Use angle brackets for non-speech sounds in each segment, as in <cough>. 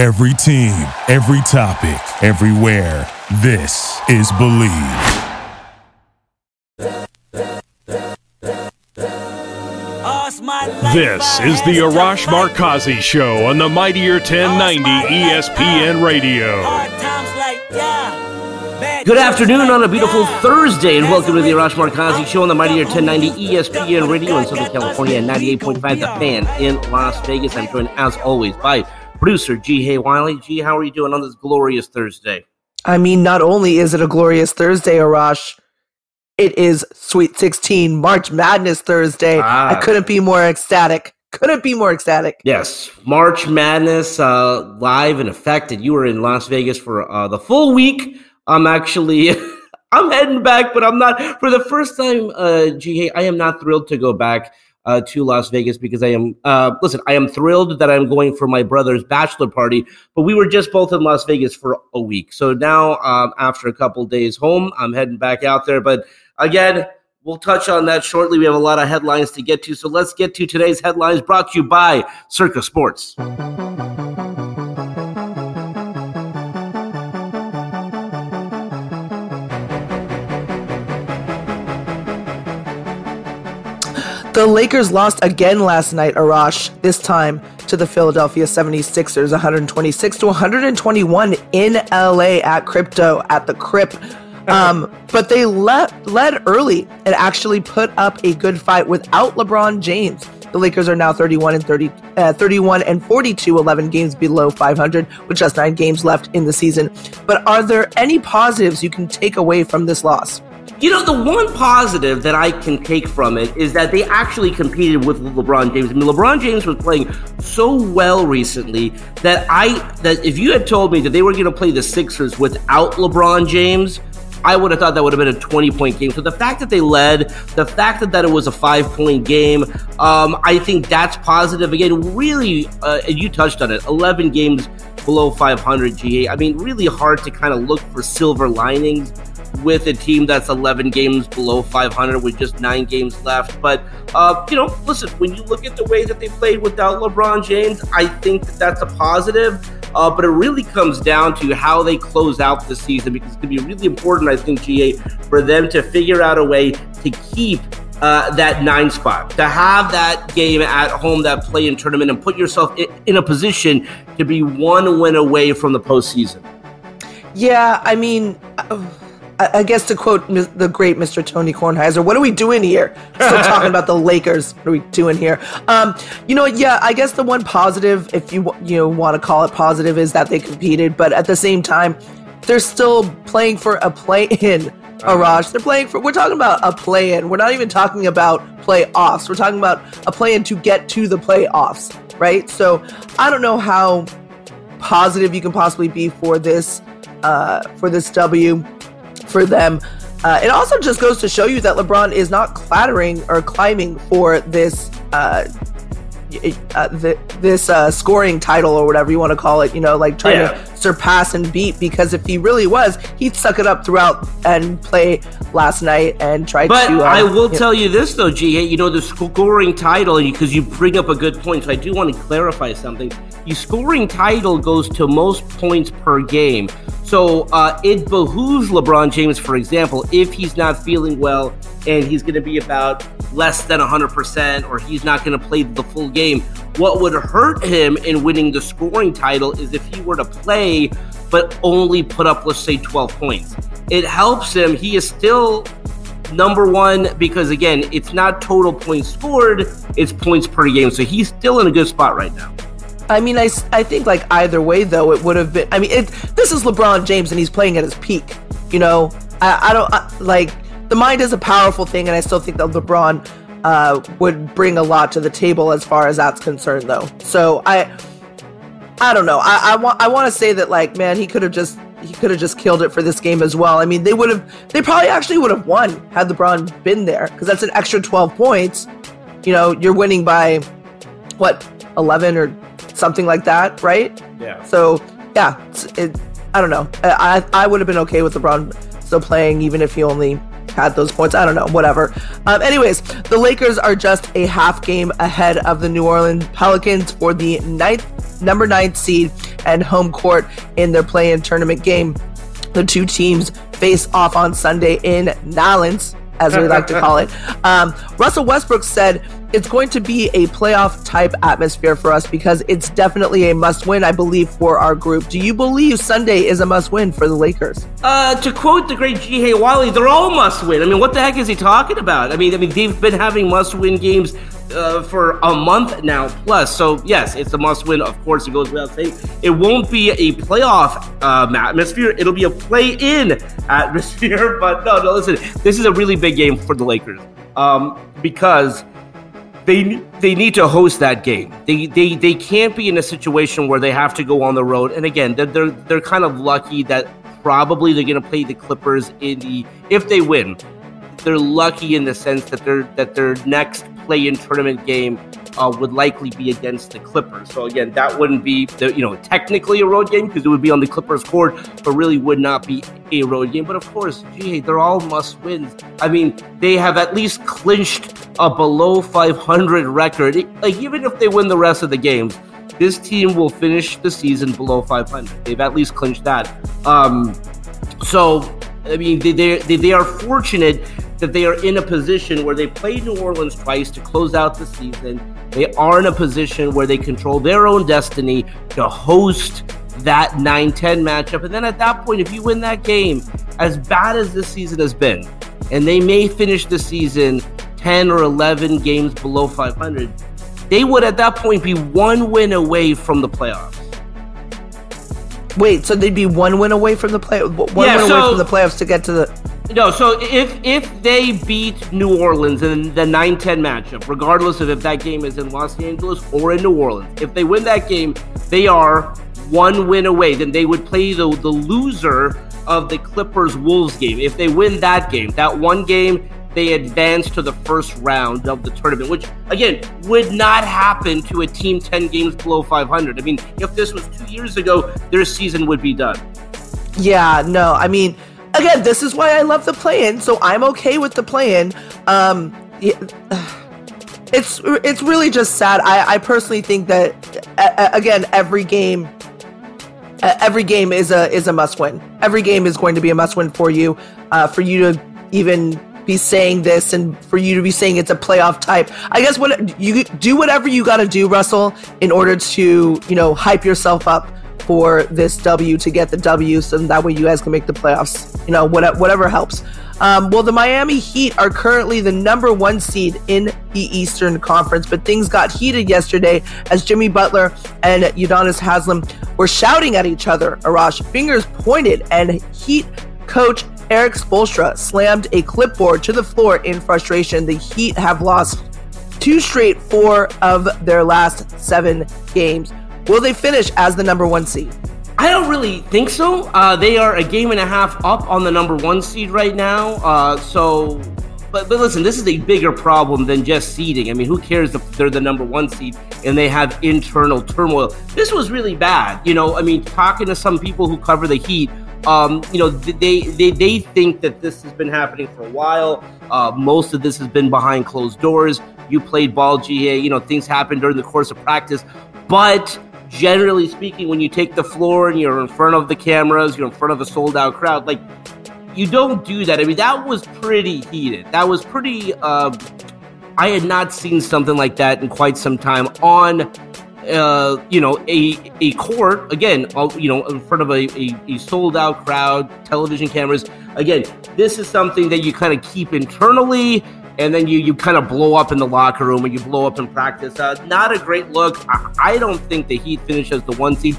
Every team, every topic, everywhere. This is Bleav. This is the Arash Markazi Show on the Mightier 1090 ESPN Radio. Good afternoon on a beautiful Thursday, and welcome to the Arash Markazi Show on the Mightier 1090 ESPN Radio in Southern California and 98.5 The Fan in Las Vegas. I'm joined, as always, by producer Ji Hae Wiley. G, how are you doing on this glorious Thursday? I mean, not only is it a glorious Thursday, Arash, it is Sweet 16 March Madness Thursday. Ah. I couldn't be more ecstatic. Couldn't be more ecstatic. Yes, March Madness uh, live and affected. You were in Las Vegas for uh, the full week. I'm actually. <laughs> I'm heading back, but I'm not for the first time. Uh, I am not thrilled to go back uh, to Las Vegas because I am, uh, listen, I am thrilled that I'm going for my brother's bachelor party, but we were just both in Las Vegas for a week. So now, um, after a couple days home, I'm heading back out there. But again, we'll touch on that shortly. We have a lot of headlines to get to. So let's get to today's headlines brought to you by Circa Sports. The Lakers lost again last night, Arash, this time to the Philadelphia 76ers, 126 to 121 in LA at Crypto, at the Crip. <laughs> Um, but they le- led early and actually put up a good fight without LeBron James. The Lakers are now 31 and 30, uh, 31 and 42, 11 games below 500, with just nine games left in the season. But are there any positives you can take away from this loss? You know, the one positive that I can take from it is that they actually competed with LeBron James. I mean, LeBron James was playing so well recently that I that if you had told me that they were going to play the Sixers without LeBron James, I would have thought that would have been a 20 point game. So the fact that they led, the fact that, that it was a five point game, um, I think that's positive. Again, really, uh, and you touched on it 11 games below 500 GA. I mean, really hard to kind of look for silver linings with a team that's 11 games below 500 with just nine games left. But, uh, you know, listen, when you look at the way that they played without LeBron James, I think that that's a positive. Uh, but it really comes down to how they close out the season because it's going to be really important, I think, GA, for them to figure out a way to keep uh, that nine spot, to have that game at home, that play in tournament, and put yourself in a position to be one win away from the postseason. Yeah, I mean. I guess to quote the great Mr. Tony Kornheiser, what are we doing here? <laughs> Still talking about the Lakers. What are we doing here? Um, you know, yeah, I guess the one positive, if you you know want to call it positive, is that they competed, but at the same time, they're still playing for a play-in. Arash, they're playing for. We're talking about a play-in. We're not even talking about playoffs. We're talking about a play-in to get to the playoffs, right? So I don't know how positive you can possibly be for this uh, for this W for them. Uh, it also just goes to show you that LeBron is not clattering or climbing for this uh, uh, the, this uh, scoring title or whatever you want to call it. You know, like trying yeah. to surpass and beat. Because if he really was, he'd suck it up throughout and play last night and try but to. But I will tell know. you this though, G. You know, the scoring title because you bring up a good point. So I do want to clarify something. The scoring title goes to most points per game. So uh, it behooves LeBron James, for example, if he's not feeling well and he's going to be about less than 100% or he's not going to play the full game. What would hurt him in winning the scoring title is if he were to play but only put up, let's say, 12 points. It helps him. He is still number one because, again, it's not total points scored, it's points per game. So he's still in a good spot right now. I mean, I, I think like either way though, it would have been. I mean, it, this is LeBron James and he's playing at his peak. You know, I, I don't I, like the mind is a powerful thing, and I still think that LeBron uh, would bring a lot to the table as far as that's concerned, though. So I, I don't know. I, I want I want to say that like, man, he could have just he could have just killed it for this game as well. I mean, they would have they probably actually would have won had LeBron been there because that's an extra twelve points. You know, you're winning by what eleven or something like that, right? Yeah. So yeah, it, I don't know. I I would have been okay with LeBron still playing even if he only had those points. I don't know, whatever. Um, anyways, the Lakers are just a half game ahead of the New Orleans Pelicans for the ninth, number nine seed and home court in their play-in tournament game. The two teams face off on Sunday in Nolens, as we like to call it. <laughs> Um, Russell Westbrook said it's going to be a playoff type atmosphere for us because it's definitely a must win, I believe, for our group. Do you believe Sunday is a must win for the Lakers? Uh, to quote the great Ji Hae Wiley, they're all must win. I mean, what the heck is he talking about? I mean, I mean, they've been having must win games uh, for a month now plus. So yes, it's a must win. Of course, it goes without saying. It won't be a playoff um, atmosphere. It'll be a play in atmosphere. <laughs> But no, no, listen, this is a really big game for the Lakers um, because they they need to host that game. They, they they can't be in a situation where they have to go on the road. And again, they're they're, they're kind of lucky that probably they're going to play the Clippers in the if they win. They're lucky in the sense that they're that their next play-in tournament game uh, would likely be against the Clippers. So again, that wouldn't be the, you know technically a road game because it would be on the Clippers court, but really would not be a road game. But of course, gee, they're all must wins. I mean, they have at least clinched a below 500 record. Like even if they win the rest of the games, this team will finish the season below 500. They've at least clinched that. Um, so I mean, they, they, they are fortunate that they are in a position where they played New Orleans twice to close out the season. They are in a position where they control their own destiny to host that 9 10 matchup. And then at that point, if you win that game, as bad as this season has been, and they may finish the season 10 or 11 games below 500, they would at that point be one win away from the playoffs. Wait, so they'd be one win away from the play, one yeah, win so, away from the playoffs to get to the. No, so if if they beat New Orleans in the 9-10 matchup, regardless of if that game is in Los Angeles or in New Orleans, if they win that game, they are one win away. Then they would play the the loser of the Clippers Wolves game. If they win that game, that one game, they advance to the first round of the tournament, which again would not happen to a team 10 games below 500. I mean, if this was two years ago, their season would be done. Yeah, no, I mean, again, this is why I love the play-in. So I'm okay with the play-in. Um, <sighs> it's it's really just sad. I, I personally think that again, every game, every game is a is a must win. Every game is going to be a must win for you. Uh, for you to even be saying this and for you to be saying it's a playoff type. I guess what you do whatever you got to do, Russell, in order to you know hype yourself up for this W to get the W, so that way you guys can make the playoffs. You know, whatever, whatever helps. Um, well, the Miami Heat are currently the number one seed in the Eastern Conference, but things got heated yesterday as Jimmy Butler and Udonis Haslam were shouting at each other. Arash fingers pointed, and Heat coach Erik Spoelstra slammed a clipboard to the floor in frustration. The Heat have lost two straight four of their last seven games. Will they finish as the number one seed? I don't really think so. Uh, they are a game and a half up on the number one seed right now. Uh, so, but but listen, this is a bigger problem than just seeding. I mean, who cares if they're the number one seed and they have internal turmoil? This was really bad. You know, I mean, talking to some people who cover the Heat, um, you know, they, they they think that this has been happening for a while. Uh, most of this has been behind closed doors. You played ball, GA. You know, things happen during the course of practice, but generally speaking, when you take the floor and you're in front of the cameras, you're in front of a sold out crowd, like you don't do that. I mean, that was pretty heated. That was pretty. Uh, I had not seen something like that in quite some time on, uh, you know, a a court again. Uh, you know, in front of a, a, a sold out crowd, television cameras. Again, this is something that you kind of keep internally and then you you kind of blow up in the locker room and you blow up in practice. Uh, not a great look. I, I don't think the Heat finish as the one seed.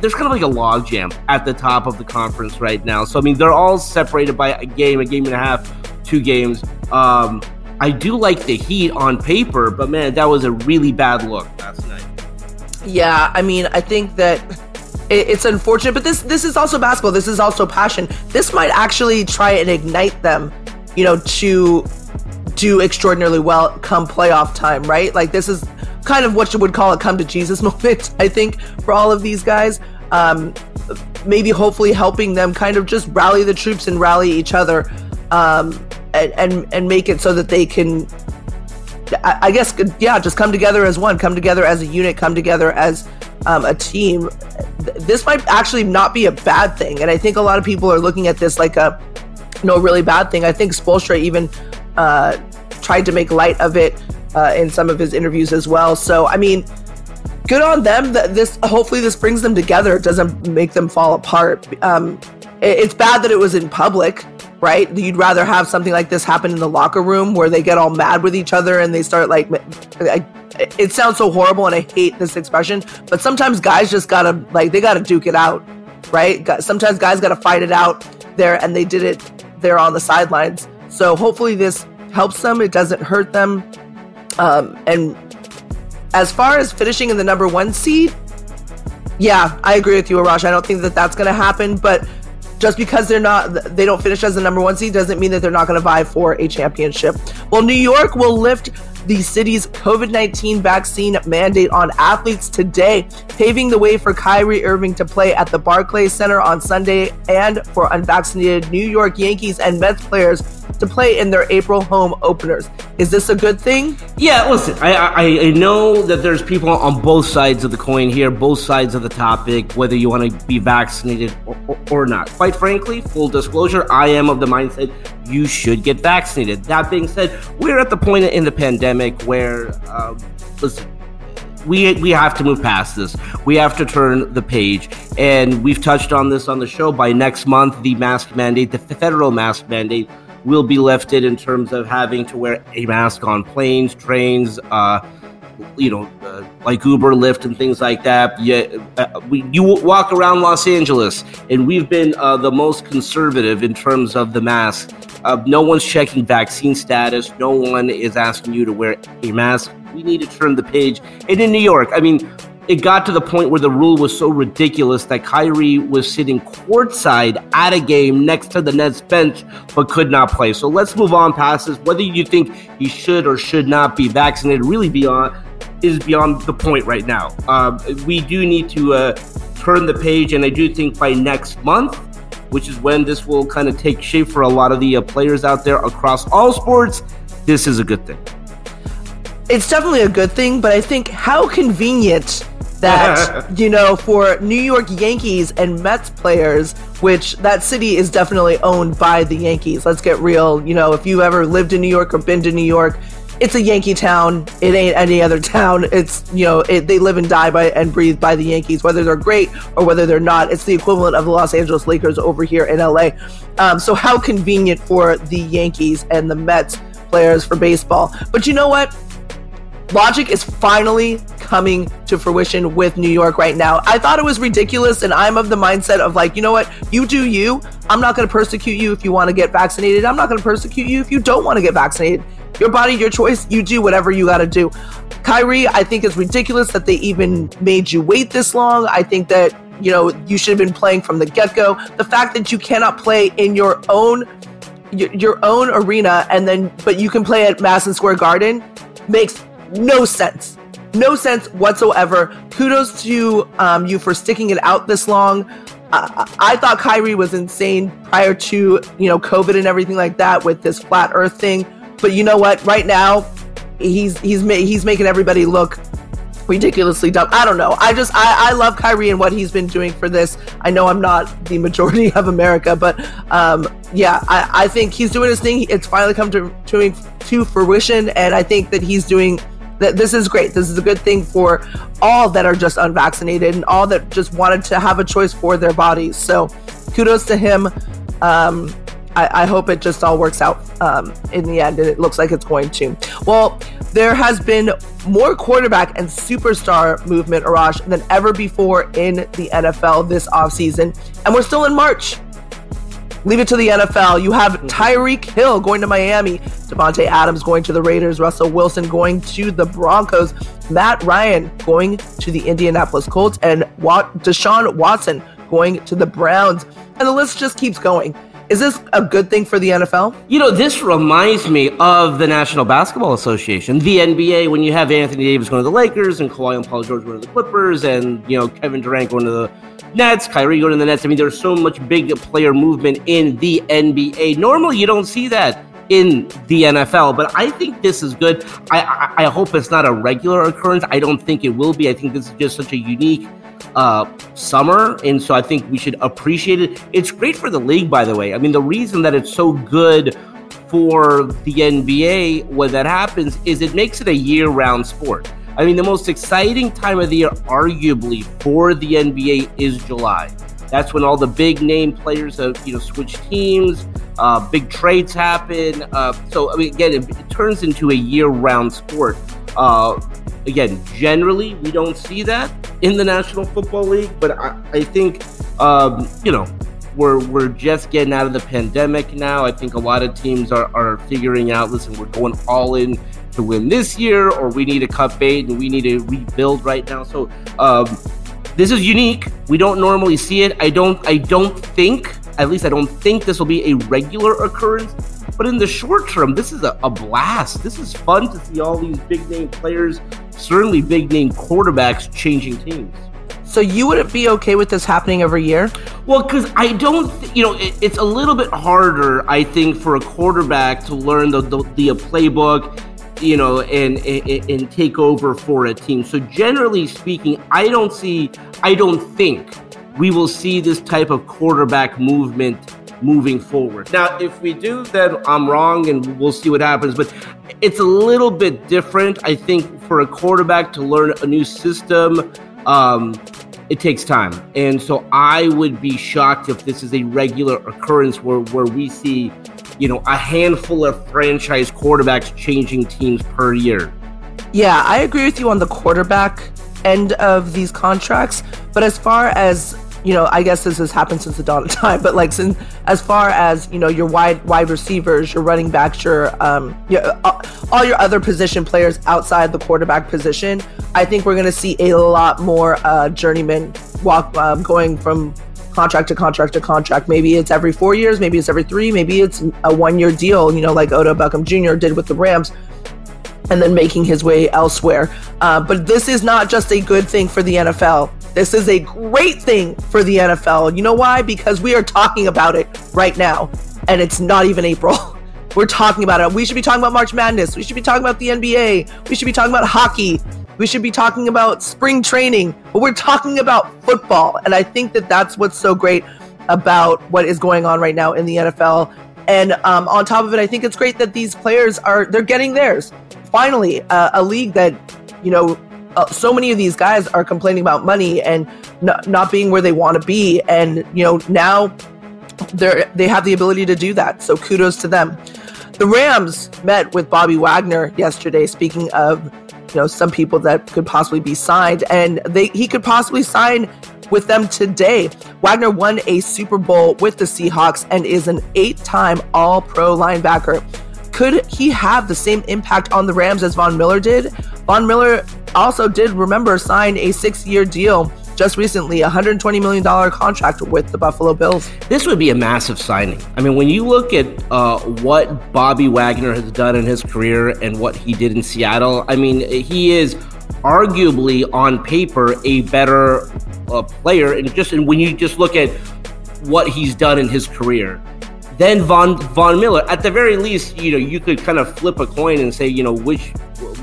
There's kind of like a logjam at the top of the conference right now. So I mean, they're all separated by a game, a game and a half, two games. Um, I do like the Heat on paper, but man, that was a really bad look last night. Yeah, I mean, I think that it's unfortunate, but this this is also basketball. This is also passion. This might actually try and ignite them, you know, to do extraordinarily well come playoff time, right? Like this is kind of what you would call a come to Jesus <laughs> moment, I think, for all of these guys. Um, maybe hopefully helping them kind of just rally the troops and rally each other. Um, and and, and make it so that they can I, guess yeah, just come together as one, come together as a unit, come together as um, a team. This might actually not be a bad thing, and I think a lot of people are looking at this like a no really bad thing. I think Spoelstra even uh, tried to make light of it uh, in some of his interviews as well. So I mean, good on them. That this hopefully this brings them together. It doesn't make them fall apart. Um, it, it's bad that it was in public right? You'd rather have something like this happen in the locker room where they get all mad with each other and they start like. I, it sounds so horrible and I hate this expression, but sometimes guys just gotta, like, they gotta duke it out, right? Sometimes guys gotta fight it out there and they did it there on the sidelines. So hopefully this helps them, it doesn't hurt them. Um, and as far as finishing in the number one seed, yeah, I agree with you, Arash. I don't think that that's going to happen, but just because they're not they don't finish as the number one seed doesn't mean that they're not going to vie for a championship. Well, New York will lift the city's COVID 19 vaccine mandate on athletes today, paving the way for Kyrie Irving to play at the Barclays Center on Sunday and for unvaccinated New York Yankees and Mets players to play in their April home openers. Is this a good thing? Yeah, listen, I, I, I know that there's people on both sides of the coin here, both sides of the topic, whether you want to be vaccinated or, or, or not. Quite frankly, full disclosure, I am of the mindset you should get vaccinated. That being said, we're at the point in the pandemic where, um, listen, we we have to move past this. We have to turn the page, and we've touched on this on the show. By next month, the mask mandate, the federal mask mandate, will be lifted in terms of having to wear a mask on planes, trains, uh, you know, uh, like Uber, Lyft, and things like that. Yeah, uh, we, you walk around Los Angeles, and we've been uh, the most conservative in terms of the mask. Uh, no one's checking vaccine status. No one is asking you to wear a mask. We need to turn the page. And in New York, I mean, it got to the point where the rule was so ridiculous that Kyrie was sitting courtside at a game next to the Nets bench but could not play. So let's move on past this. Whether you think he should or should not be vaccinated, really beyond is beyond the point right now. Uh, we do need to uh, turn the page, and I do think by next month, which is when this will kind of take shape for a lot of the uh, players out there across all sports, this is a good thing. It's definitely a good thing, but I think how convenient that <laughs> you know for New York Yankees and Mets players, which that city is definitely owned by the Yankees. Let's get real. You know, if you ever lived in New York or been to New York, it's a Yankee town. It ain't any other town. It's you know it, they live and die by and breathe by the Yankees, whether they're great or whether they're not. It's the equivalent of the Los Angeles Lakers over here in LA. Um, so how convenient for the Yankees and the Mets players for baseball. But you know what? Logic is finally coming to fruition with New York right now. I thought it was ridiculous, and I'm of the mindset of like, you know what? You do you. I'm not going to persecute you if you want to get vaccinated. I'm not going to persecute you if you don't want to get vaccinated. Your body, your choice. You do whatever you got to do. Kyrie, I think it's ridiculous that they even made you wait this long. I think that, you know, you should have been playing from the get go. The fact that you cannot play in your own your own arena and then but you can play at Madison Square Garden makes no sense. No sense whatsoever. Kudos to um, you for sticking it out this long. Uh, I thought Kyrie was insane prior to you know COVID and everything like that with this flat Earth thing. But you know what? Right now, he's he's ma- he's making everybody look ridiculously dumb. I don't know. I just I, I love Kyrie and what he's been doing for this. I know I'm not the majority of America, but um, yeah, I, I think he's doing his thing. It's finally come to to, to fruition, and I think that he's doing this is great. This is a good thing for all that are just unvaccinated and all that just wanted to have a choice for their bodies. So kudos to him. Um, I, I, hope it just all works out um, in the end, and it looks like it's going to. Well, there has been more quarterback and superstar movement, Arash, than ever before in the NFL this offseason, and we're still in March. Leave it to the NFL. You have mm-hmm. Tyreek Hill going to Miami, Davante Adams going to the Raiders, Russell Wilson going to the Broncos, Matt Ryan going to the Indianapolis Colts, and Deshaun Watson going to the Browns. And the list just keeps going. Is this a good thing for the NFL? You know, this reminds me of the National Basketball Association, the NBA, when you have Anthony Davis going to the Lakers and Kawhi and Paul George going to the Clippers and, you know, Kevin Durant going to the Nets, Kyrie going to the Nets. I mean, there's so much big player movement in the NBA. Normally, you don't see that in the NFL. But I think this is good. I, I, I hope it's not a regular occurrence. I don't think it will be. I think this is just such a unique uh, summer, and so I think we should appreciate it. It's great for the league, by the way. I mean, the reason that it's so good for the NBA when that happens is it makes it a year-round sport. I mean, the most exciting time of the year, arguably, for the NBA is July. That's when all the big name players have, you know, switch teams, uh, big trades happen. Uh, so, I mean, again, it, it turns into a year-round sport. Uh, again, generally, we don't see that in the National Football League, but I, I think, um, you know, we're we're just getting out of the pandemic now. I think a lot of teams are, are figuring out, listen, we're going all in to win this year, or we need to cut bait and we need to rebuild right now. So um, this is unique. We don't normally see it. I don't I don't think, at least I don't think this will be a regular occurrence. But in the short term, this is a, a blast. This is fun to see all these big name players, certainly big name quarterbacks changing teams. So you wouldn't be okay with this happening every year? Well, because I don't, th- you know, it, it's a little bit harder, I think, for a quarterback to learn the the, the playbook, you know, and, and and take over for a team. So generally speaking, I don't see, I don't think we will see this type of quarterback movement moving forward. Now, if we do, then I'm wrong, and we'll see what happens. But it's a little bit different, I think, for a quarterback to learn a new system. Um, it takes time. And so I would be shocked if this is a regular occurrence where, where we see, you know, a handful of franchise quarterbacks changing teams per year. Yeah, I agree with you on the quarterback end of these contracts. But as far as you know, I guess this has happened since the dawn of <laughs> time, but like since as far as you know, your wide wide receivers, your running backs, your um, your, uh, all your other position players outside the quarterback position, I think we're going to see a lot more uh, journeyman walk um, going from contract to contract to contract. Maybe it's every four years, maybe it's every three, maybe it's a one year deal. You know, like Odell Beckham Jr. did with the Rams and then making his way elsewhere. Uh, but this is not just a good thing for the NFL. This is a great thing for the NFL. You know why? Because we are talking about it right now, and it's not even April. <laughs> We're talking about it. We should be talking about March Madness. We should be talking about the NBA. We should be talking about hockey. We should be talking about spring training. But we're talking about football. And I think that that's what's so great about what is going on right now in the NFL. And um, on top of it, I think it's great that these players are they're getting theirs. Finally, uh, a league that you know uh, so many of these guys are complaining about money and not, not being where they want to be and you know now they're they have the ability to do that so kudos to them the rams met with bobby wagner yesterday speaking of you know some people that could possibly be signed and they he could possibly sign with them today. Wagner won a Super Bowl with the Seahawks and is an eight time All Pro linebacker. Could he have the same impact on the Rams as Von Miller did? Von Miller also did remember sign a six year deal just recently, a $120 million contract with the Buffalo Bills. This would be a massive signing. I mean, when you look at uh, what Bobby Wagner has done in his career and what he did in Seattle, I mean, he is arguably on paper a better uh, player. And just and when you just look at what he's done in his career, then Von Von Miller. At the very least, you know, you could kind of flip a coin and say, you know, which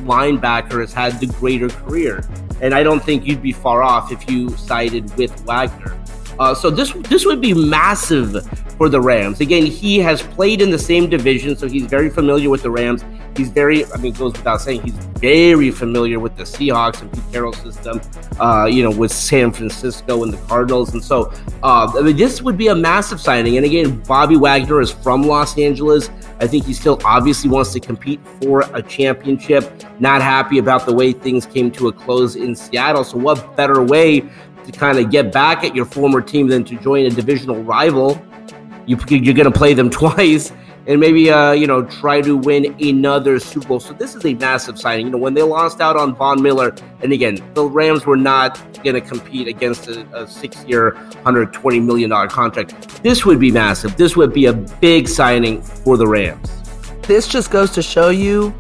linebacker has had the greater career. And I don't think you'd be far off if you sided with Wagner. Uh, so this this would be massive for the Rams. Again, he has played in the same division, so he's very familiar with the Rams. He's very, I mean, goes without saying, he's very familiar with the Seahawks and Pete Carroll's system, uh, you know, with San Francisco and the Cardinals. And so, uh, I mean, this would be a massive signing. And again, Bobby Wagner is from Los Angeles. I think he still obviously wants to compete for a championship, not happy about the way things came to a close in Seattle. So, what better way to kind of get back at your former team than to join a divisional rival? You, you're going to play them <laughs> twice and maybe uh, you know try to win another Super Bowl. So this is a massive signing. You know when they lost out on Von Miller, and again the Rams were not going to compete against a, a six-year, hundred twenty million dollar contract. This would be massive. This would be a big signing for the Rams. This just goes to show you.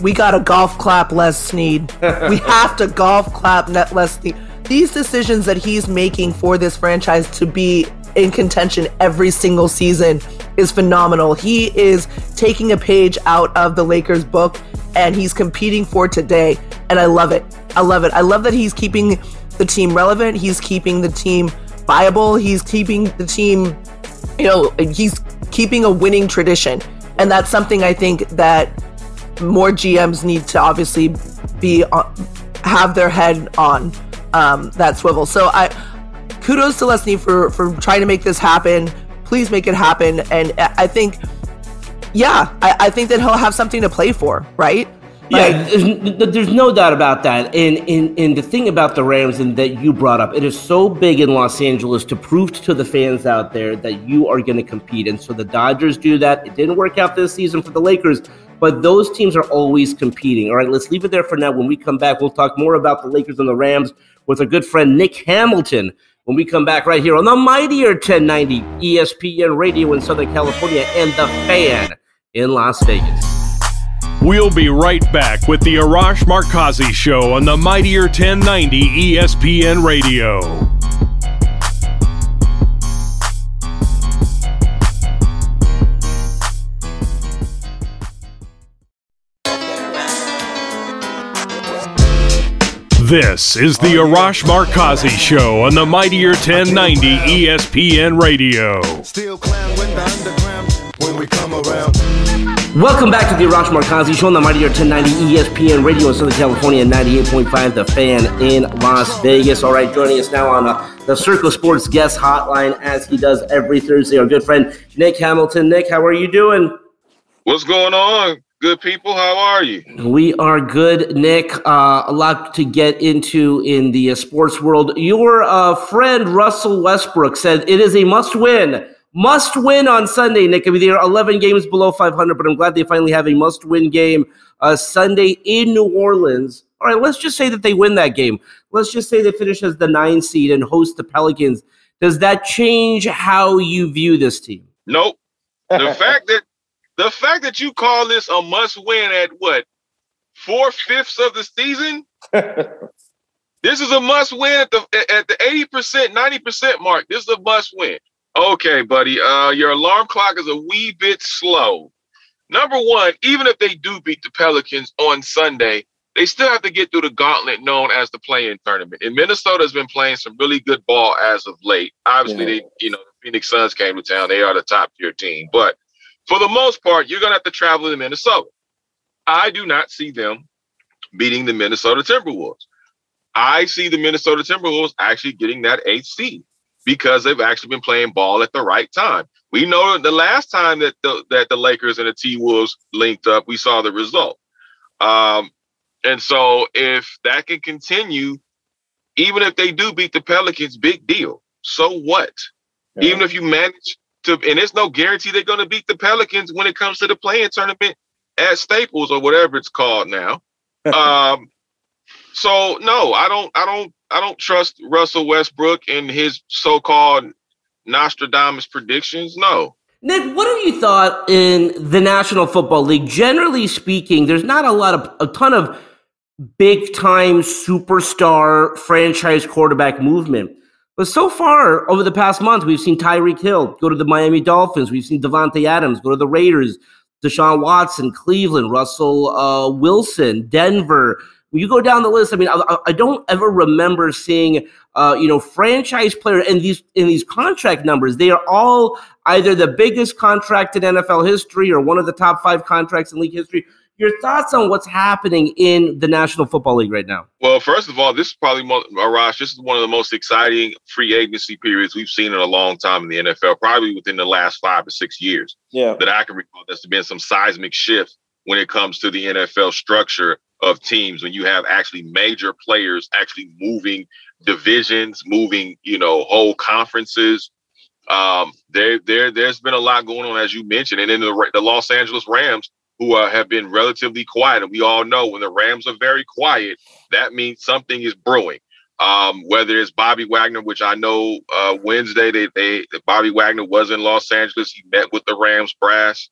We got a golf clap Les Snead. <laughs> we have to golf clap net Les Snead. These decisions that he's making for this franchise to be in contention every single season is phenomenal. He is taking a page out of the Lakers book and he's competing for today. And I love it. I love it. I love that he's keeping the team relevant. He's keeping the team viable. He's keeping the team, you know, he's keeping a winning tradition. And that's something I think that more GMs need to obviously be on, have their head on um, that swivel. So I kudos to Leslie for for trying to make this happen. Please make it happen. And I think, yeah, I, I think that he'll have something to play for, right? Yeah, there's, there's, no doubt about that. And, and, and the thing about the Rams and that you brought up, it is so big in Los Angeles to prove to the fans out there that you are going to compete. And so the Dodgers do that. It didn't work out this season for the Lakers, but those teams are always competing. All right, let's leave it there for now. When we come back, we'll talk more about the Lakers and the Rams with our good friend Nick Hamilton when we come back right here on the mightier 1090 ESPN radio in Southern California and the fan in Las Vegas. We'll be right back with the Arash Markazi Show on the Mightier 1090 ESPN Radio. This is the Arash Markazi Show on the Mightier 1090 ESPN Radio. Still clown when the underground when we come around. Welcome back to the Arash Markazi Show on the Mightier 1090 ESPN Radio in Southern California, 98.5 The Fan in Las Vegas. All right, joining us now on uh, the Circa Sports guest hotline as he does every Thursday, our good friend Nick Hamilton. Nick, how are you doing? What's going on? Good people, how are you? We are good, Nick. Uh, a lot to get into in the uh, sports world. Your uh, friend Russell Westbrook said it is a must win must win on Sunday, Nick. I mean, they're 11 games below 500, but I'm glad they finally have a must win game uh, Sunday in New Orleans. All right, let's just say that they win that game. Let's just say they finish as the nine seed and host the Pelicans. Does that change how you view this team? Nope. The <laughs> fact that the fact that you call this a must win at what four fifths of the season. <laughs> this is a must win at the at the 80%, 90% mark. This is a must win. Okay, buddy. Uh, your alarm clock is a wee bit slow. Number one, even if they do beat the Pelicans on Sunday, they still have to get through the gauntlet known as the play-in tournament. And Minnesota has been playing some really good ball as of late. Obviously, yeah. they, you know, the Phoenix Suns came to town. They are the top tier team. But for the most part, you're gonna have to travel to Minnesota. I do not see them beating the Minnesota Timberwolves. I see the Minnesota Timberwolves actually getting that eighth seed because they've actually been playing ball at the right time. We know the last time that the, that the Lakers and the T Wolves linked up, we saw the result. Um, and so if that can continue, even if they do beat the Pelicans, big deal. So what? Yeah. Even if you manage to, and there's no guarantee they're going to beat the Pelicans when it comes to the play-in tournament at Staples or whatever it's called now. <laughs> um, so no, I don't, I don't I don't trust Russell Westbrook and his so-called Nostradamus predictions. No. Nick, what have you thought in the National Football League? Generally speaking, there's not a lot of a ton of big time superstar franchise quarterback movement. But so far, over the past month, we've seen Tyreek Hill go to the Miami Dolphins. We've seen Davante Adams go to the Raiders. Deshaun Watson, Cleveland, Russell uh, Wilson, Denver, when you go down the list, I mean, I, I don't ever remember seeing, uh, you know, franchise player in these in these contract numbers. They are all either the biggest contract in NFL history or one of the top five contracts in league history. Your thoughts on what's happening in the National Football League right now? Well, first of all, this is probably Arash. This is one of the most exciting free agency periods we've seen in a long time in the NFL, probably within the last five or six years. Yeah, that I can recall. There's been some seismic shift when it comes to the NFL structure of teams when you have actually major players actually moving divisions, moving, you know, whole conferences. Um, there, there, there's been a lot going on, as you mentioned, and then the, the Los Angeles Rams, who uh, have been relatively quiet, and we all know when the Rams are very quiet, that means something is brewing. Um, whether it's Bobby Wagner, which I know uh, Wednesday they, they Bobby Wagner was in Los Angeles, he met with the Rams brass.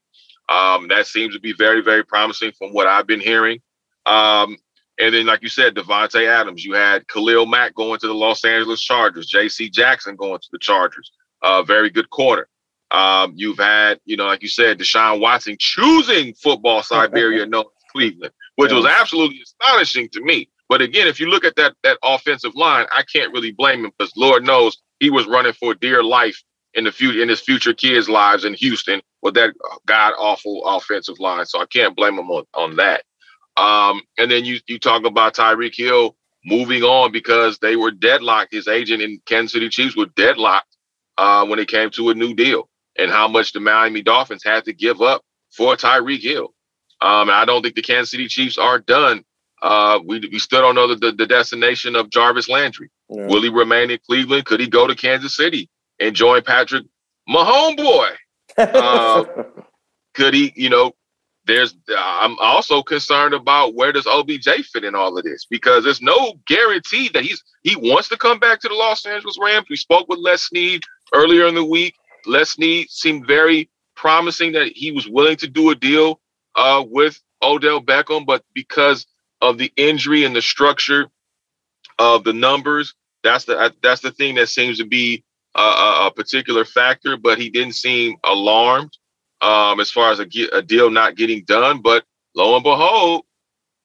Um, that seems to be very, very promising from what I've been hearing. Um, and then, like you said, Davante Adams. You had Khalil Mack going to the Los Angeles Chargers. J.C. Jackson going to the Chargers. Uh, very good corner. Um, you've had, you know, like you said, Deshaun Watson choosing football <laughs> Siberia, no Cleveland, which was absolutely astonishing to me. But again, if you look at that that offensive line, I can't really blame him because Lord knows he was running for dear life in the future in his future kids' lives in Houston with that god awful offensive line. So I can't blame him on, on that. Um, and then you you talk about Tyreek Hill moving on because they were deadlocked. His agent in Kansas City Chiefs were deadlocked uh, when it came to a new deal and how much the Miami Dolphins had to give up for Tyreek Hill. Um, I don't think the Kansas City Chiefs are done. Uh, we, we still don't know the, the, destination of Jarvis Landry. Yeah. Will he remain in Cleveland? Could he go to Kansas City and join Patrick Mahomes boy? <laughs> Uh, could he, you know, there's I'm also concerned about where does OBJ fit in all of this because there's no guarantee that he's he wants to come back to the Los Angeles Rams. We spoke with Les Snead earlier in the week. Les Snead seemed very promising that he was willing to do a deal uh, with Odell Beckham, but because of the injury and the structure of the numbers, that's the that's the thing that seems to be a, a particular factor. But he didn't seem alarmed um, as far as a, a deal not getting done. But lo and behold,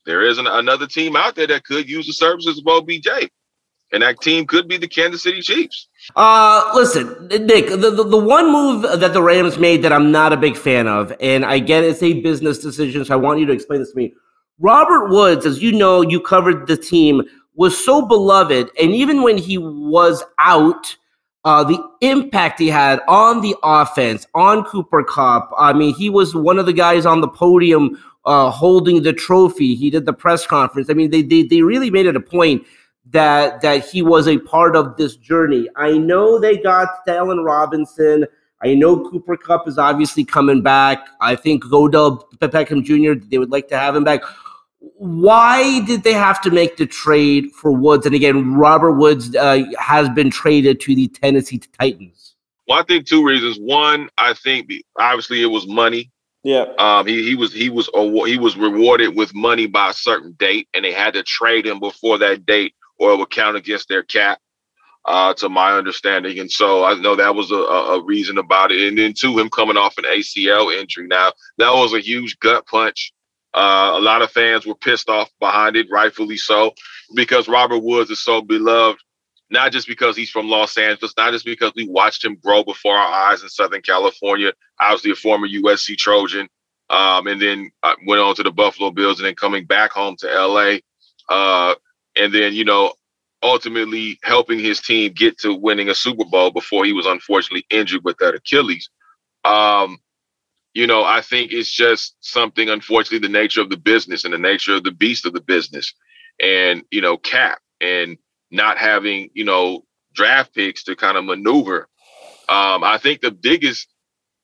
there is an, another team out there that could use the services of OBJ and that team could be the Kansas City Chiefs. Uh, listen, Nick, the, the, the, one move that the Rams made that I'm not a big fan of, and I get it's a business decision, so I want you to explain this to me. Robert Woods, as you know, you covered the team, was so beloved, and even when he was out, uh, the impact he had on the offense, on Cooper Kupp. I mean, he was one of the guys on the podium uh, holding the trophy. He did the press conference. I mean, they, they, they really made it a point – that that he was a part of this journey. I know they got Allen Robinson. I know Cooper Kupp is obviously coming back. I think Odell Beckham Jr. They would like to have him back. Why did they have to make the trade for Woods? And again, Robert Woods uh, has been traded to the Tennessee Titans. Well, I think two reasons. One, I think obviously it was money. Yeah. Um, he, he was he was he was rewarded with money by a certain date, and they had to trade him before that date or it would count against their cap, uh, to my understanding. And so I know that was a, a reason about it. And then two, him coming off an ACL injury. Now that was a huge gut punch. Uh, a lot of fans were pissed off behind it, rightfully so, because Robert Woods is so beloved. Not just because he's from Los Angeles, not just because we watched him grow before our eyes in Southern California. Obviously, a former USC Trojan, um, and then uh, went on to the Buffalo Bills, and then coming back home to LA. Uh, and then you know ultimately helping his team get to winning a Super Bowl before he was unfortunately injured with that Achilles. Um, you know, I think it's just something, unfortunately, the nature of the business and the nature of the beast of the business, and you know, cap and not having you know draft picks to kind of maneuver. Um, I think the biggest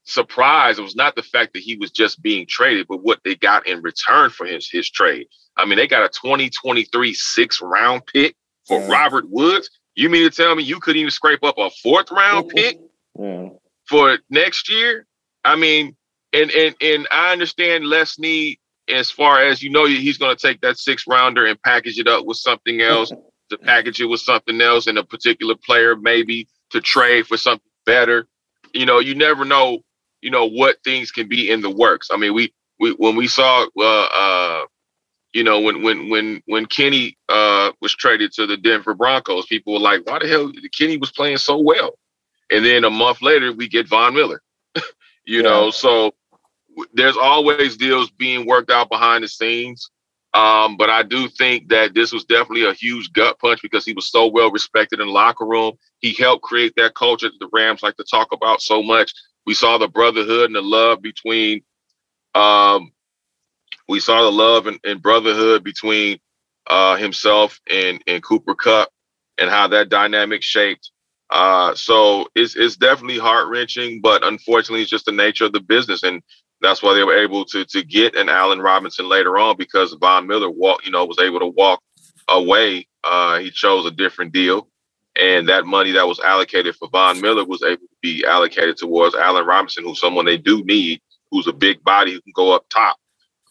surprise it was not the fact that he was just being traded, but what they got in return for his his trade. I mean, they got a 2023 six round pick for yeah. Robert Woods. You mean to tell me you couldn't even scrape up a fourth round pick yeah. for next year? I mean, and and and I understand Les Snead as far as you know he's going to take that six rounder and package it up with something <laughs> else to package it with something else and a particular player maybe to trade for something better. You know, you never know. You know what things can be in the works. I mean, we we when we saw uh, uh you know, when when when when Kenny uh, was traded to the Denver Broncos, people were like, "Why the hell Kenny was playing so well?" And then a month later, we get Von Miller. <laughs> you yeah. know, so there's always deals being worked out behind the scenes. Um, but I do think that this was definitely a huge gut punch because he was so well respected in the locker room. He helped create that culture that the Rams like to talk about so much. We saw the brotherhood and the love between um, we saw the love and, and brotherhood between uh, himself and, and Cooper Kupp, and how that dynamic shaped. Uh, so it's, it's definitely heart wrenching, but unfortunately, it's just the nature of the business. And that's why they were able to to get an Allen Robinson later on because Von Miller walk, you know, was able to walk away. Uh, he chose a different deal, and that money that was allocated for Von Miller was able to be allocated towards Allen Robinson, who's someone they do need, who's a big body who can go up top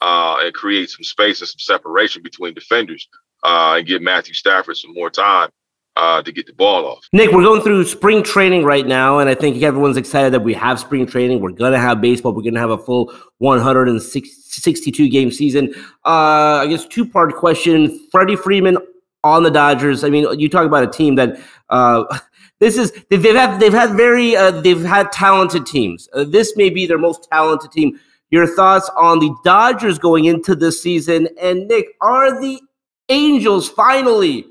uh, and create some space and some separation between defenders uh, and give Matthew Stafford some more time. uh, to get the ball off. Nick, we're going through spring training right now, and I think everyone's excited that we have spring training. We're going to have baseball. We're going to have a full 162 game season. Uh, I guess two part question: Freddie Freeman on the Dodgers. I mean, you talk about a team that. Uh, <laughs> this is they've had they've had very uh, they've had talented teams. Uh, this may be their most talented team. Your thoughts on the Dodgers going into this season? And Nick, are the Angels finally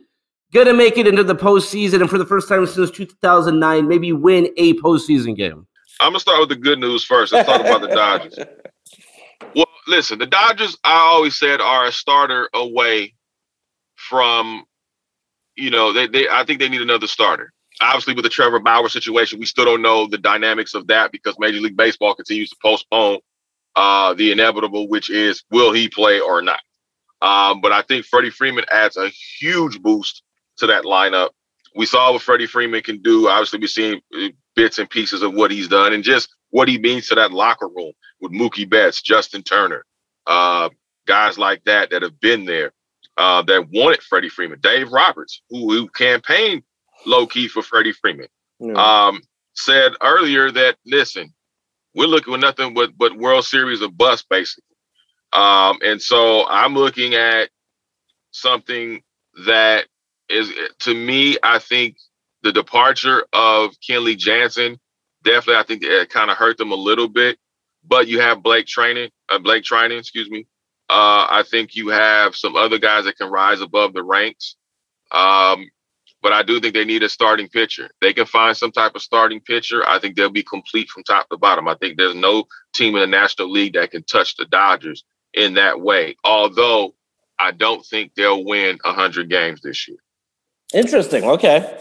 going to make it into the postseason and for the first time since 2009, maybe win a postseason game? I'm gonna start with the good news first. Let's talk about the Dodgers. <laughs> Well, listen, the Dodgers, I always said, are a starter away from, you know, they, they I think they need another starter. Obviously, with the Trevor Bauer situation, we still don't know the dynamics of that because Major League Baseball continues to postpone uh, the inevitable, which is will he play or not. Um, but I think Freddie Freeman adds a huge boost to that lineup. We saw what Freddie Freeman can do. Obviously, we've seen uh, bits and pieces of what he's done and just what he means to that locker room with Mookie Betts, Justin Turner, uh, guys like that that have been there uh, that wanted Freddie Freeman. Dave Roberts, who, who campaigned low key for Freddie Freeman, yeah. um, said earlier that listen, we're looking with nothing but but World Series of bust, basically. Um, and so I'm looking at something that is to me, I think the departure of Kenley Jansen definitely, I think it kind of hurt them a little bit. But you have Blake Training, uh, Blake Treinen, excuse me. Uh, I think you have some other guys that can rise above the ranks. Um, but I do think they need a starting pitcher. They can find some type of starting pitcher. I think they'll be complete from top to bottom. I think there's no team in the National League that can touch the Dodgers in that way. Although I don't think they'll win 100 games this year. Interesting. Okay.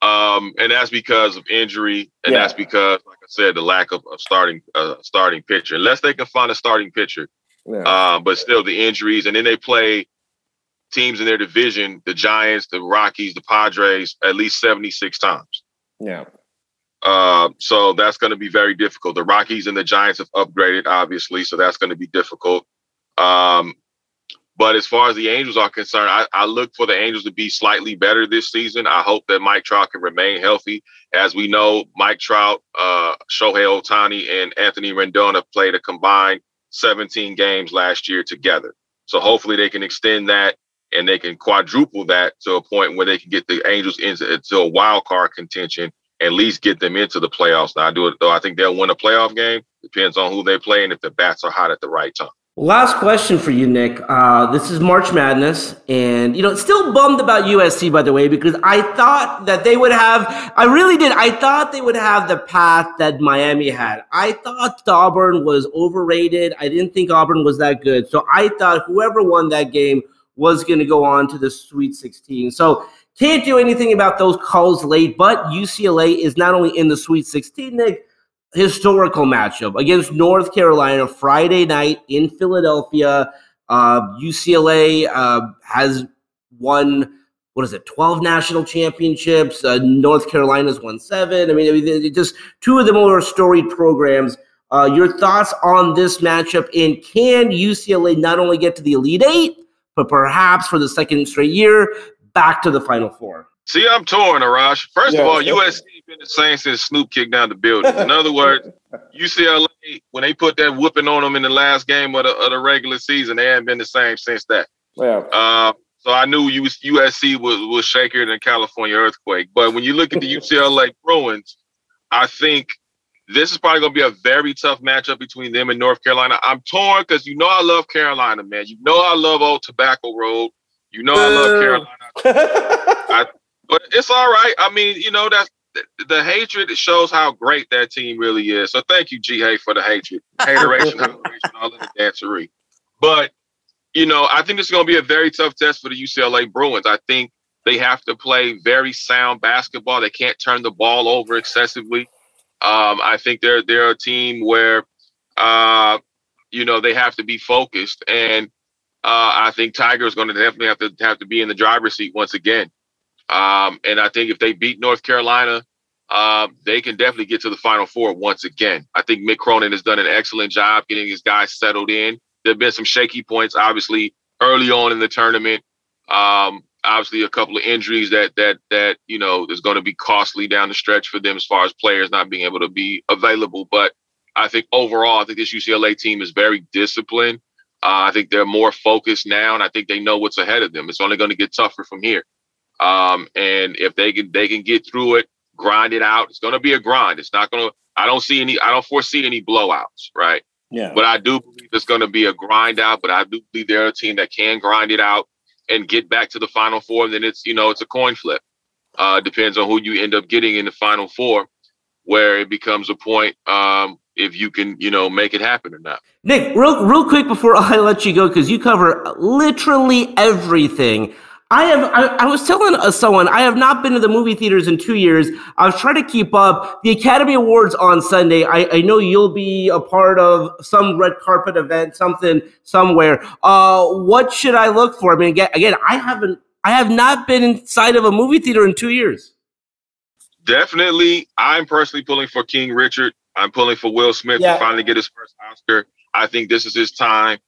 Um, and that's because of injury, and yeah. that's because, like I said, the lack of, of starting uh, starting pitcher. Unless they can find a starting pitcher, yeah. uh, but still the injuries, and then they play teams in their division, the Giants, the Rockies, the Padres, at least 76 times. Yeah. Uh, so that's going to be very difficult. The Rockies and the Giants have upgraded, obviously, so that's going to be difficult. Um, but as far as the Angels are concerned, I, I, look for the Angels to be slightly better this season. I hope that Mike Trout can remain healthy. As we know, Mike Trout, uh, Shohei Ohtani, and Anthony Rendon have played a combined 17 games last year together. So hopefully they can extend that and they can quadruple that to a point where they can get the Angels into, into a wild card contention, at least get them into the playoffs. Now, I do it though. I think they'll win a playoff game. Depends on who they play and if the bats are hot at the right time. Last question for you, Nick. Uh, this is March Madness, and you know, still bummed about USC, by the way, because I thought that they would have. I really did. I thought they would have the path that Miami had. I thought Auburn was overrated. I didn't think Auburn was that good. So I thought whoever won that game was going to go on to the Sweet 16. So can't do anything about those calls late, but UCLA is not only in the Sweet 16, Nick historical matchup against North Carolina Friday night in Philadelphia. Uh, UCLA uh, has won what is it, 12 national championships. Uh, North Carolina's won seven. I mean, I mean just two of the more storied programs. Uh, your thoughts on this matchup? And can UCLA not only get to the Elite Eight, but perhaps for the second straight year, back to the Final Four? See, I'm torn, Arash. First yeah, of all, USC been the same since Snoop kicked down the building. In other words, <laughs> UCLA when they put that whooping on them in the last game of the, of the regular season, they haven't been the same since that. Yeah. Uh, so I knew USC was was shakier than California earthquake. But when you look at the <laughs> UCLA Bruins, I think this is probably going to be a very tough matchup between them and North Carolina. I'm torn because you know I love Carolina, man. You know I love Old Tobacco Road. You know I love Carolina. <laughs> I, but it's all right. I mean, you know, that's the, hatred shows how great that team really is. So thank you, Ji Hae, for the hatred. Hateration, <laughs> hateration, all of the dancery. But, you know, I think it's going to be a very tough test for the UCLA Bruins. I think they have to play very sound basketball. They can't turn the ball over excessively. Um, I think they're they're a team where uh, you know they have to be focused, and uh, I think Tyger is going to definitely have to have to be in the driver's seat once again. Um, and I think if they beat North Carolina, uh, they can definitely get to the Final Four once again. I think Mick Cronin has done an excellent job getting his guys settled in. There have been some shaky points, obviously, early on in the tournament. Um, obviously a couple of injuries that that that you know is going to be costly down the stretch for them as far as players not being able to be available. But I think overall, I think this UCLA team is very disciplined. Uh, I think they're more focused now, and I think they know what's ahead of them. It's only going to get tougher from here. Um, and if they can they can get through it, grind it out. It's going to be a grind. It's not going to. I don't see any. I don't foresee any blowouts. Right. Yeah. But I do believe it's going to be a grind out. But I do believe they're a team that can grind it out and get back to the final four. And then it's you know it's a coin flip. Uh, depends on who you end up getting in the final four, where it becomes a point um, if you can you know make it happen or not. Nick, real real quick before <laughs> I let you go, because you cover literally everything. I have. I, I, was telling uh, someone I have not been to the movie theaters in two years. I was trying to keep up. The Academy Awards on Sunday. I, I know you'll be a part of some red carpet event, something somewhere. Uh, what should I look for? I mean, again, again, I haven't. I have not been inside of a movie theater in two years. Definitely, I'm personally pulling for King Richard. I'm pulling for Will Smith yeah. to finally get his first Oscar. I think this is his time.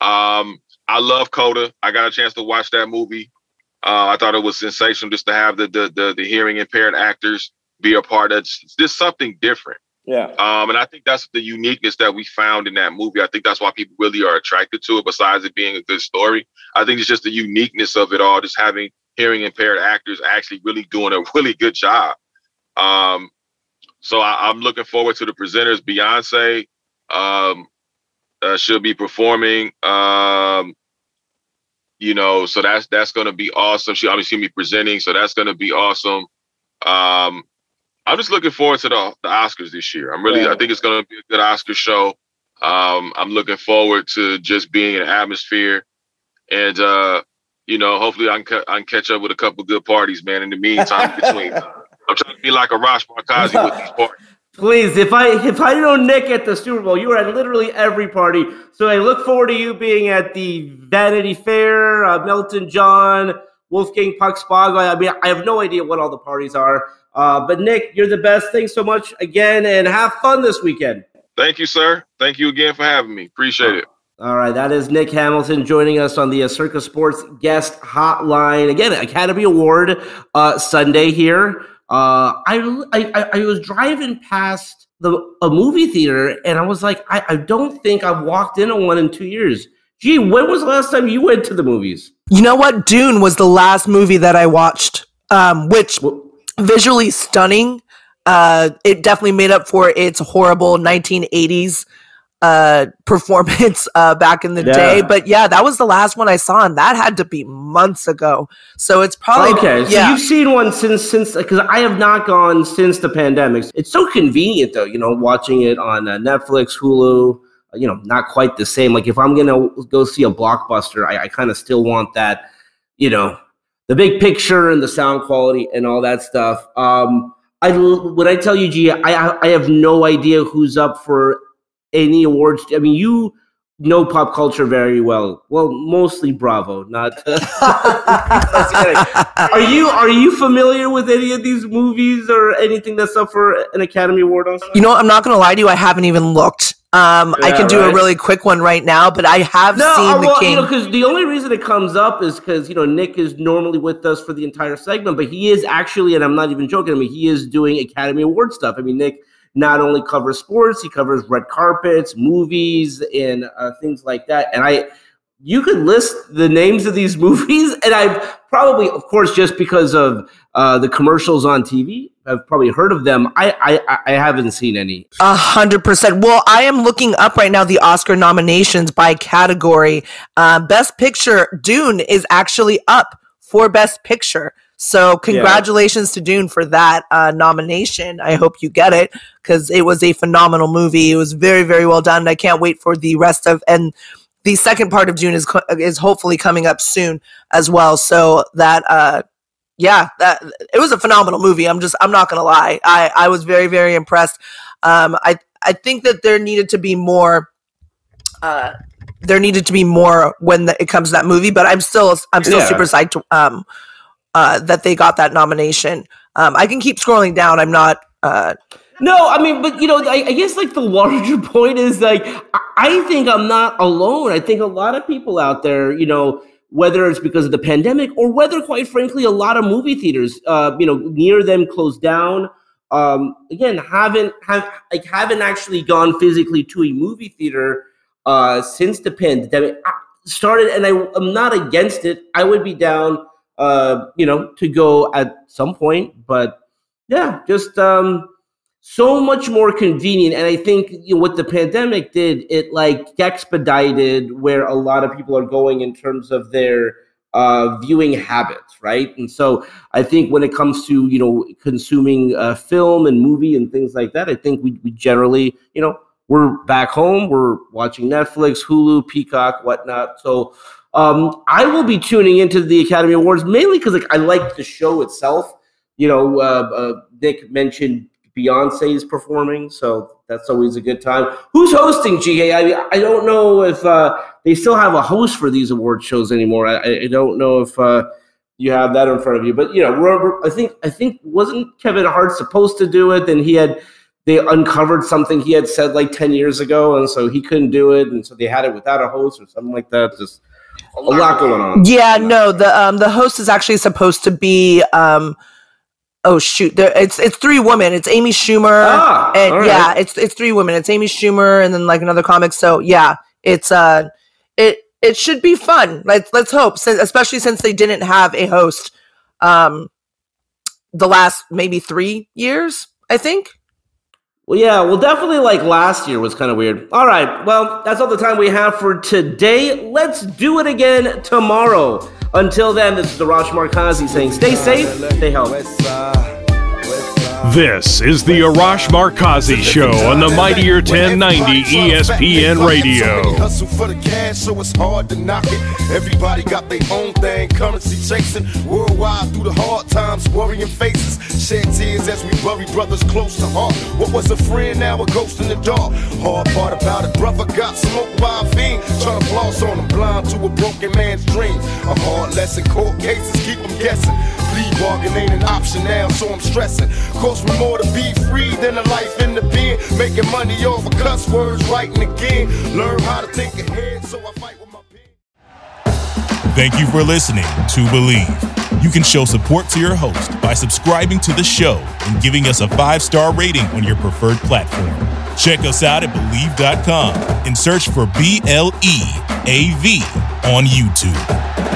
Um, I love Coda. I got a chance to watch that movie. Uh, I thought it was sensational just to have the, the the the, hearing impaired actors be a part of just something different. Yeah. Um, and I think that's the uniqueness that we found in that movie. I think that's why people really are attracted to it. Besides it being a good story, I think it's just the uniqueness of it all. Just having hearing impaired actors actually really doing a <laughs> really good job. Um, so I, am looking forward to the presenters. Beyonce um, uh, she'll be performing. Um, you know, so that's that's gonna be awesome. She obviously be presenting, so that's gonna be awesome. Um, I'm just looking forward to the, the Oscars this year. I'm really, yeah. I think it's gonna be a good Oscar show. Um, I'm looking forward to just being in an atmosphere, and uh, you know, hopefully I can, I can catch up with a couple good parties, man. In the meantime, between, <laughs> I'm trying to be like Arash Markazi with these parties. Please, if I if I know Nick at the Super Bowl, you are at literally every party. So I look forward to you being at the Vanity Fair, uh, Elton John, Wolfgang Puck Spago. I mean, I have no idea what all the parties are. Uh, but Nick, you're the best. Thanks so much again, and have fun this weekend. Thank you, sir. Thank you again for having me. Appreciate it. All right, that is Nick Hamilton joining us on the uh, Circa Sports Guest Hotline. Again, Academy Award uh, Sunday here. Uh, I, I I was driving past the a movie theater and I was like, I, I don't think I've walked into one in two years. Gee, when was the last time you went to the movies? You know what? Dune was the last movie that I watched, um, which visually stunning. Uh, it definitely made up for its horrible 1980s uh performance <laughs> uh back in the yeah. day. But yeah that was the last one i saw and that had to be months ago. So it's probably okay so yeah. you've seen one since since because i have not gone since the pandemic. It's so convenient though you know watching it on uh, netflix hulu you know not quite the same. Like if i'm gonna go see a blockbuster i, I kind of still want that you know the big picture and the sound quality and all that stuff. Um I would I tell you, Gia, I I have no idea who's up for any awards? I mean, you know pop culture very well. Well, mostly Bravo, not. <laughs> are you are you familiar with any of these movies or anything that's up for an Academy Award? On you know, I'm not going to lie to you. I haven't even looked. Um, yeah, I can do right? a really quick one right now, but I have no, seen uh, well, the King. Because you know, the only reason it comes up is because you know Nick is normally with us for the entire segment, but he is actually, and I'm not even joking. I mean, he is doing Academy Award stuff. I mean, Nick not only covers sports, he covers red carpets, movies, and uh, things like that. And I, you could list the names of these <laughs> movies, and I've probably, of course, just because of uh, the commercials on TV, I've probably heard of them. I I, I haven't seen any. A hundred percent. Well, I am looking up right now the Oscar nominations by category. Uh, Best Picture, Dune is actually up for Best Picture. So congratulations yeah. to Dune for that uh, nomination. I hope you get it because it was a phenomenal movie. It was very, very well done. I can't wait for the rest of and the second part of Dune is is hopefully coming up soon as well. So that uh, yeah, that it was a phenomenal movie. I'm just I'm not gonna lie. I I was very very impressed. Um, I I think that there needed to be more. Uh, there needed to be more when the, it comes to that movie, but I'm still I'm still yeah. super psyched to, um, uh, that they got that nomination. Um, I can keep scrolling down. I'm not. Uh, no, I mean, but you know, I, I, guess like the larger <laughs> point is like I think I'm not alone. I think a lot of people out there, you know, whether it's because of the pandemic or whether, quite frankly, a lot of movie theaters, uh, you know, near them closed down. Um, again, haven't have like haven't actually gone physically to a movie theater uh, since the pandemic started, and I, am not against it. I would be down, uh, you know, to go at some point, but yeah, just um, so much more convenient. And I think you know, what the pandemic did, it like expedited where a lot of people are going in terms of their uh, viewing habits, right? And so I think when it comes to you know consuming uh, film and movie and things like that, I think we, we generally you know we're back home, we're watching Netflix, Hulu, Peacock, whatnot. So um, I will be tuning into the Academy Awards mainly because like I like the show itself. You know, uh, uh, Nick mentioned Beyonce is performing, so that's always a good time. Who's hosting Ji? I, I don't know if uh, they still have a host for these award shows anymore. I, I don't know if uh, you have that in front of you, but you know, I think I think wasn't Kevin Hart supposed to do it, and he had they uncovered something he had said like 10 years ago and so he couldn't do it and so they had it without a host or something like that just a lot going on. Yeah no the um the host is actually supposed to be um oh shoot there it's it's three women. It's amy schumer ah, and right. yeah it's it's three women. It's amy schumer and then like another comic. So yeah it's uh it it should be fun. Let's let's hope since, especially since they didn't have a host um the last maybe three years i think well, yeah, well, definitely like last year was kind of weird. All right, well, that's all the time we have for today. Let's do it again tomorrow. Until then, this is Arash Markazi saying stay safe, stay healthy. This is the Arash Markazi Show on the Mightier 1090 ESPN Radio. Hustle for the cash, so it's hard to knock it. Everybody got their own thing, currency chasing. Worldwide through the hard times, worrying faces. Shed tears as we bury brothers close to heart. What was a friend, now a ghost in the dark. Hard part about it, brother got smoked by a fiend. Trying to floss on him, blind to a broken man's dream. A hard lesson, court cases keep him guessing. Plea bargain ain't an option now, so I'm stressing. Cost me more to be free than a life in the pen. Making money cuss words, writing again. Learn how to so I fight with my pen. Thank you for listening to Bleav. You can show support to your host by subscribing to the show and giving us a five star rating on your preferred platform. Check us out at Bleav.com and search for B L E A V on YouTube.